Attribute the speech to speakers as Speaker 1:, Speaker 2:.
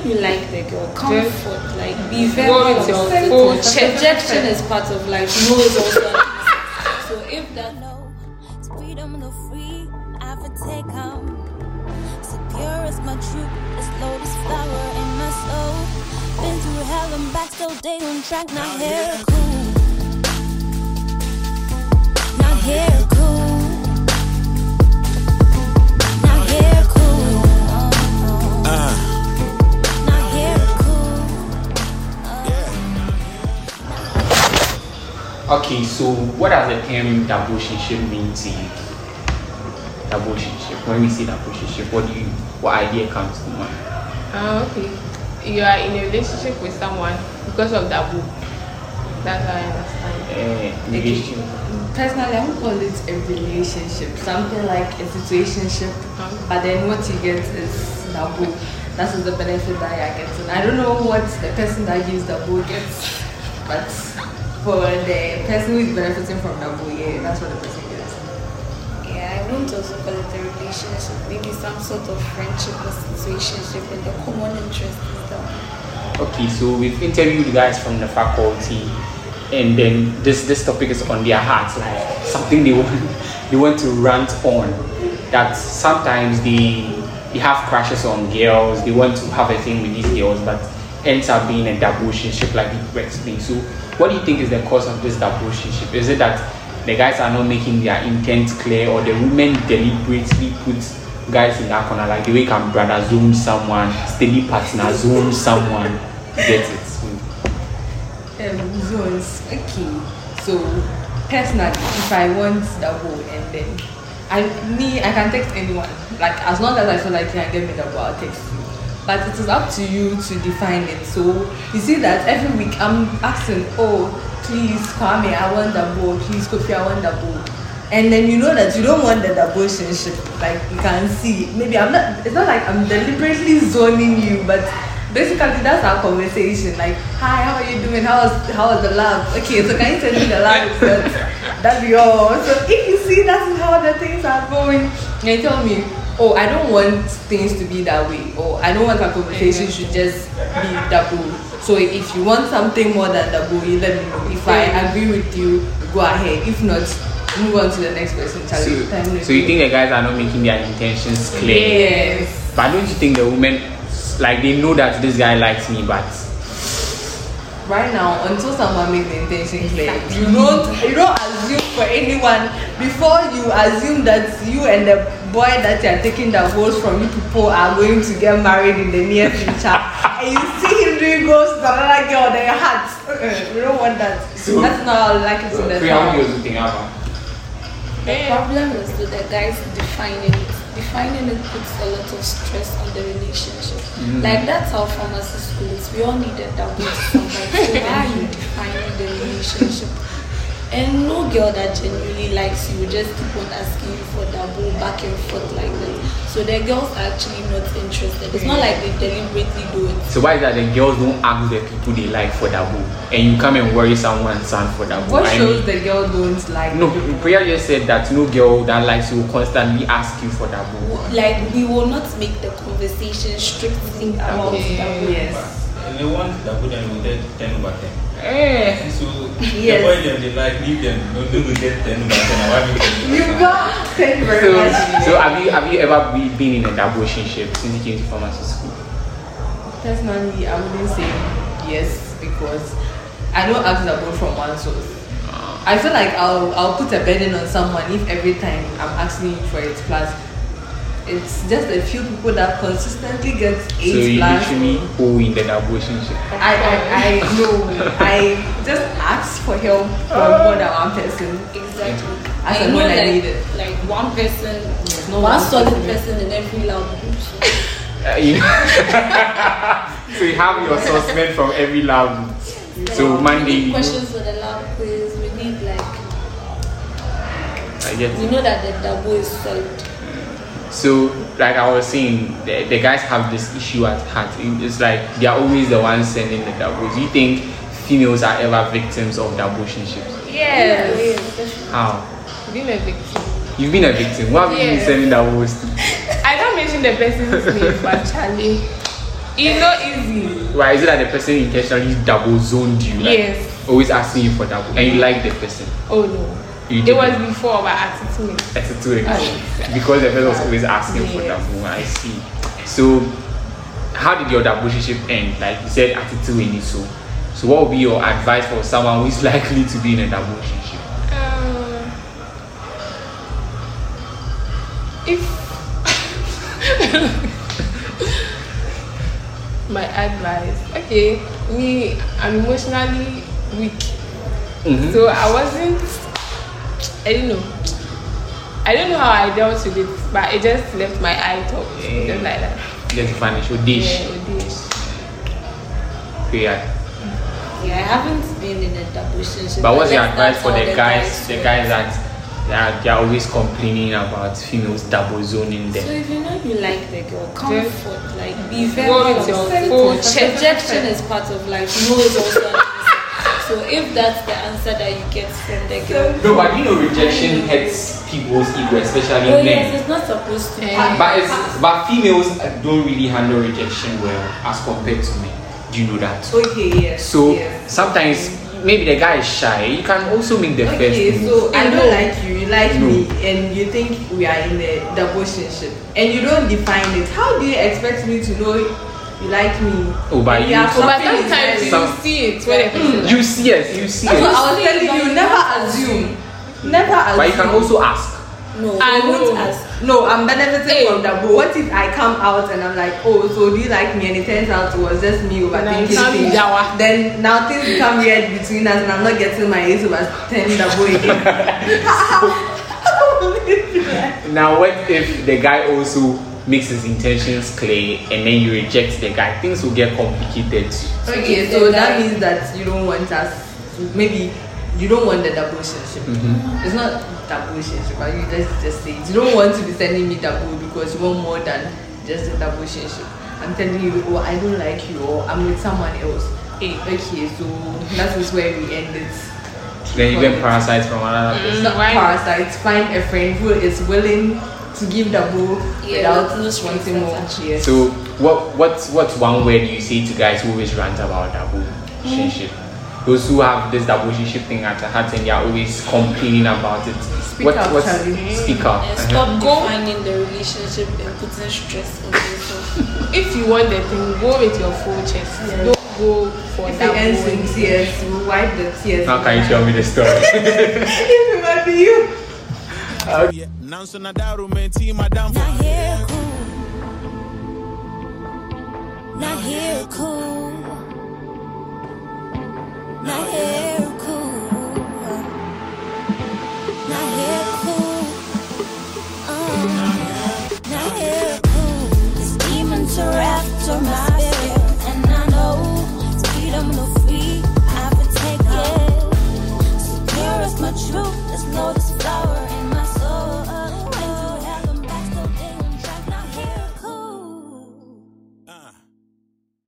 Speaker 1: when you like the girl, comfort, like be very
Speaker 2: Go with your
Speaker 1: comfortable.
Speaker 2: full
Speaker 1: is part of life. No is also. so if that
Speaker 3: know it's freedom the free I would take home. Secure as my truth, as lotus flower in my soul. Been through hell and back, still day on track, not here cool. Not here
Speaker 4: Okay, so what does the term dabotionship mean to you? Dabotionship. When we say dabotionship, what do you, what idea comes to mind?
Speaker 2: Ah, okay. You are in a relationship with someone because of that book. That's how I understand.
Speaker 4: Uh, relationship.
Speaker 5: Personally, I would call it a relationship, something like a situationship. But then what you get is Dabo. That is the benefit that I get. And I don't know what the person that gives Dabo gets, but for the person who is benefiting from Dabo, yeah, that's what the person gets.
Speaker 1: Yeah, I won't also call it a relationship. Maybe some sort of friendship or situationship, but the common interest is that.
Speaker 4: Okay, so we've interviewed guys from the faculty, and then this this topic is on their hearts, like something they want they want to rant on. That sometimes they they have crushes on girls, they want to have a thing with these girls, but ends up being a double relationship, like you explained. So, what do you think is the cause of this relationship? Is it that the guys are not making their intent clear, or the women deliberately put guys in that corner, like the way can brother zoom someone, steady partner zoom someone, get it?
Speaker 5: Um, zones. Okay. So personally, if I want Dabo and then I me I can text anyone. Like as long as I feel like you can get me Dabo, I'll text you. But it is up to you to define it. So you see that every week I'm asking, oh please Kwame, I want Dabo, please Kofi, I want Dabo. And then you know that you don't want the double relationship. Like you can see, maybe I'm not. It's not like I'm deliberately zoning you, but basically that's our conversation. Like, hi, how are you doing? How was how was the lab? Okay, so can you tell me the lab results? That'd be all. So if you see that's how the things are going, and you tell me, oh, I don't want things to be that way, or I don't want our conversation should just be double. So if you want something more than double, you let me know. If I agree with you, go ahead. If not, move on to the next person. Charlie.
Speaker 4: So,
Speaker 5: to
Speaker 4: so you think the guys are not making their intentions clear?
Speaker 5: Yes.
Speaker 4: But don't you think the women, like they know that this guy likes me, but
Speaker 5: right now until someone makes the intention clear. You don't you don't assume for anyone. Before you assume that you and the boy that you are taking the votes from you people are going to get married in the near future. And you see him doing goals with another girl then your heart uh, we don't want that.
Speaker 4: So-
Speaker 5: that's not how I like it in the
Speaker 4: how do you think about?
Speaker 1: The problem is with the guys defining it. Defining it puts a lot of stress on the relationship. Mm. Like that's how pharmacy school is. We all need a double to survive. So why are you defining the relationship? And no girl that genuinely likes you will just keep on asking you for double back and forth like that. So the girls are actually not interested. It's not like they deliberately do it.
Speaker 4: So why is that the girls don't ask the people they like for that boo, and you come and worry someone's son for that boo?
Speaker 5: what
Speaker 4: I
Speaker 5: shows
Speaker 4: mean,
Speaker 5: the girl don't like
Speaker 4: no, Priya just said that no girl that likes you will constantly ask you for that boo.
Speaker 1: Like we will not make the conversation strictly about
Speaker 4: Okay.
Speaker 1: double.
Speaker 5: yes
Speaker 6: And they want double them will get 10 over 10.
Speaker 4: Eh.
Speaker 6: So,
Speaker 5: Yes.
Speaker 6: the boy them they like, leave them, no, they will get 10 over 10. Now, why make them
Speaker 5: you got thank you very
Speaker 4: So,
Speaker 5: much
Speaker 4: so have you have you ever been in a double relationship since you came to pharmacy school?
Speaker 5: Personally, I wouldn't say yes because I don't ask the both from one source. I feel like I'll I'll put a burden on someone if every time I'm asking for it. Plus, it's just a few people that consistently get eight
Speaker 4: So
Speaker 5: eight
Speaker 4: you
Speaker 5: plus.
Speaker 4: literally owe in the double relationship.
Speaker 5: I I I know I just ask for help from more than one person.
Speaker 1: Exactly.
Speaker 5: As
Speaker 1: I
Speaker 5: and
Speaker 1: know
Speaker 5: when I
Speaker 1: like,
Speaker 5: need it.
Speaker 1: like one person,
Speaker 5: no
Speaker 1: one
Speaker 5: one
Speaker 1: solid
Speaker 5: person.
Speaker 1: person in every lab group.
Speaker 4: Uh, you so you have your suspect from every lab. So
Speaker 1: we
Speaker 4: Monday,
Speaker 1: need questions for the lab quiz. We need like
Speaker 4: I get
Speaker 1: we know that the double is solid.
Speaker 4: So, like I was saying, the, the guys have this issue at heart. It's like they are always the ones sending the doubles. You think females are ever victims of double relationships?
Speaker 2: Yes.
Speaker 4: How?
Speaker 2: Being a victim.
Speaker 4: You've been a victim. What have you been sending doubles to?
Speaker 2: I don't mention the person's name, but Charlie, It's not easy.
Speaker 4: Why is it that the person intentionally double zoned you? Like,
Speaker 2: Yes.
Speaker 4: Always asking you for double, and you like the person.
Speaker 2: Oh no. It was before, but attitude.
Speaker 4: attitude
Speaker 2: Oh.
Speaker 4: because the person was always asking for
Speaker 2: that
Speaker 4: double. I see. So, how did your double relationship end? Like you said, attitude in it. So, so what would be your advice for someone who is likely to be in a double relationship?
Speaker 2: Um, if my advice, okay, me, I'm emotionally weak,
Speaker 4: Mhm.
Speaker 2: so I wasn't. I don't know. I don't know how I dealt with it, but it just left my eye top,
Speaker 4: Yeah.
Speaker 2: just like that.
Speaker 4: Just vanish or dish.
Speaker 2: Yeah, it did.
Speaker 4: Yeah.
Speaker 1: Yeah, I haven't been in a double relationship.
Speaker 4: But what's your advice for
Speaker 1: how
Speaker 4: the guys? The guys that they are, they are always complaining about females double zoning them.
Speaker 1: So if you know you like the girl,
Speaker 2: Just
Speaker 1: comfort, like be very
Speaker 2: go with
Speaker 1: comfortable.
Speaker 2: full chest.
Speaker 1: Rejection is part of life. No is also an answer. So if that's the answer that you get from the girl,
Speaker 4: No, but you know rejection hurts people's ego, especially
Speaker 1: oh
Speaker 4: men.
Speaker 1: yes, it's not supposed to.
Speaker 2: Eh.
Speaker 1: happen.
Speaker 4: But it's, but females don't really handle rejection well as compared to men. Do you know that?
Speaker 5: Okay, yes.
Speaker 4: So
Speaker 5: yes.
Speaker 4: sometimes maybe the guy is shy. You can also make the
Speaker 5: Okay,
Speaker 4: first move.
Speaker 5: so I don't like you, you like
Speaker 4: No.
Speaker 5: me, and you think we are in a double relationship, and you don't define it. How do you expect me to know you like me?
Speaker 4: Oh, but
Speaker 5: And
Speaker 4: you-
Speaker 5: are
Speaker 4: so-
Speaker 2: But sometimes you
Speaker 4: Some-
Speaker 2: see it when hmm. a person
Speaker 4: You see it, you see
Speaker 5: That's what
Speaker 4: it.
Speaker 5: I was telling you. Never
Speaker 1: you
Speaker 5: assume. Never assume.
Speaker 4: But you can also ask.
Speaker 1: no,
Speaker 2: I
Speaker 1: I won't ask.
Speaker 5: No, I'm benefiting
Speaker 2: Hey.
Speaker 5: from that. But what if I come out and I'm like, oh, so do you like me? And it turns out it was just me overthinking
Speaker 2: you can't be
Speaker 5: things. Then now things become weird between us, and I'm not getting my ace over ten double again.
Speaker 4: Now, what if the guy also makes his intentions clear and then you reject the guy? Things will get complicated.
Speaker 5: okay, so that means that you don't want us. To, maybe you don't want the double relationship.
Speaker 4: Mm-hmm.
Speaker 5: It's not double relationship, but you just just say it. You don't want to be sending me double because you want more than just a double relationship. I'm telling you, oh, I don't like you, or I'm with someone else. Hey, okay, so that is where we end it.
Speaker 4: Then you get parasites from another person.
Speaker 5: It's not
Speaker 2: Why-
Speaker 5: parasites. Find a friend who is willing to give double
Speaker 1: Yeah,
Speaker 5: without
Speaker 1: with no strings
Speaker 5: wanting more. Yes.
Speaker 4: So, what what what one word you say to guys who always rant about double relationship? Those who have this double relationship thing at heart and they are always complaining about it.
Speaker 5: Speak
Speaker 4: what
Speaker 5: up,
Speaker 4: what's
Speaker 5: Charlie.
Speaker 4: speak up?
Speaker 1: And
Speaker 4: Uh-huh.
Speaker 1: stop defining the relationship and putting stress on yourself.
Speaker 2: if you want the thing, go with your full chest.
Speaker 5: Yes.
Speaker 2: Don't go for
Speaker 5: if
Speaker 2: that
Speaker 5: it ends in tears, we'll wipe the tears.
Speaker 4: How can you tell me the story?
Speaker 5: if it might be you
Speaker 7: nanso here cool. Na here cool. Na
Speaker 3: here cool. Na here cool. Uh, na here cool. These demons are after my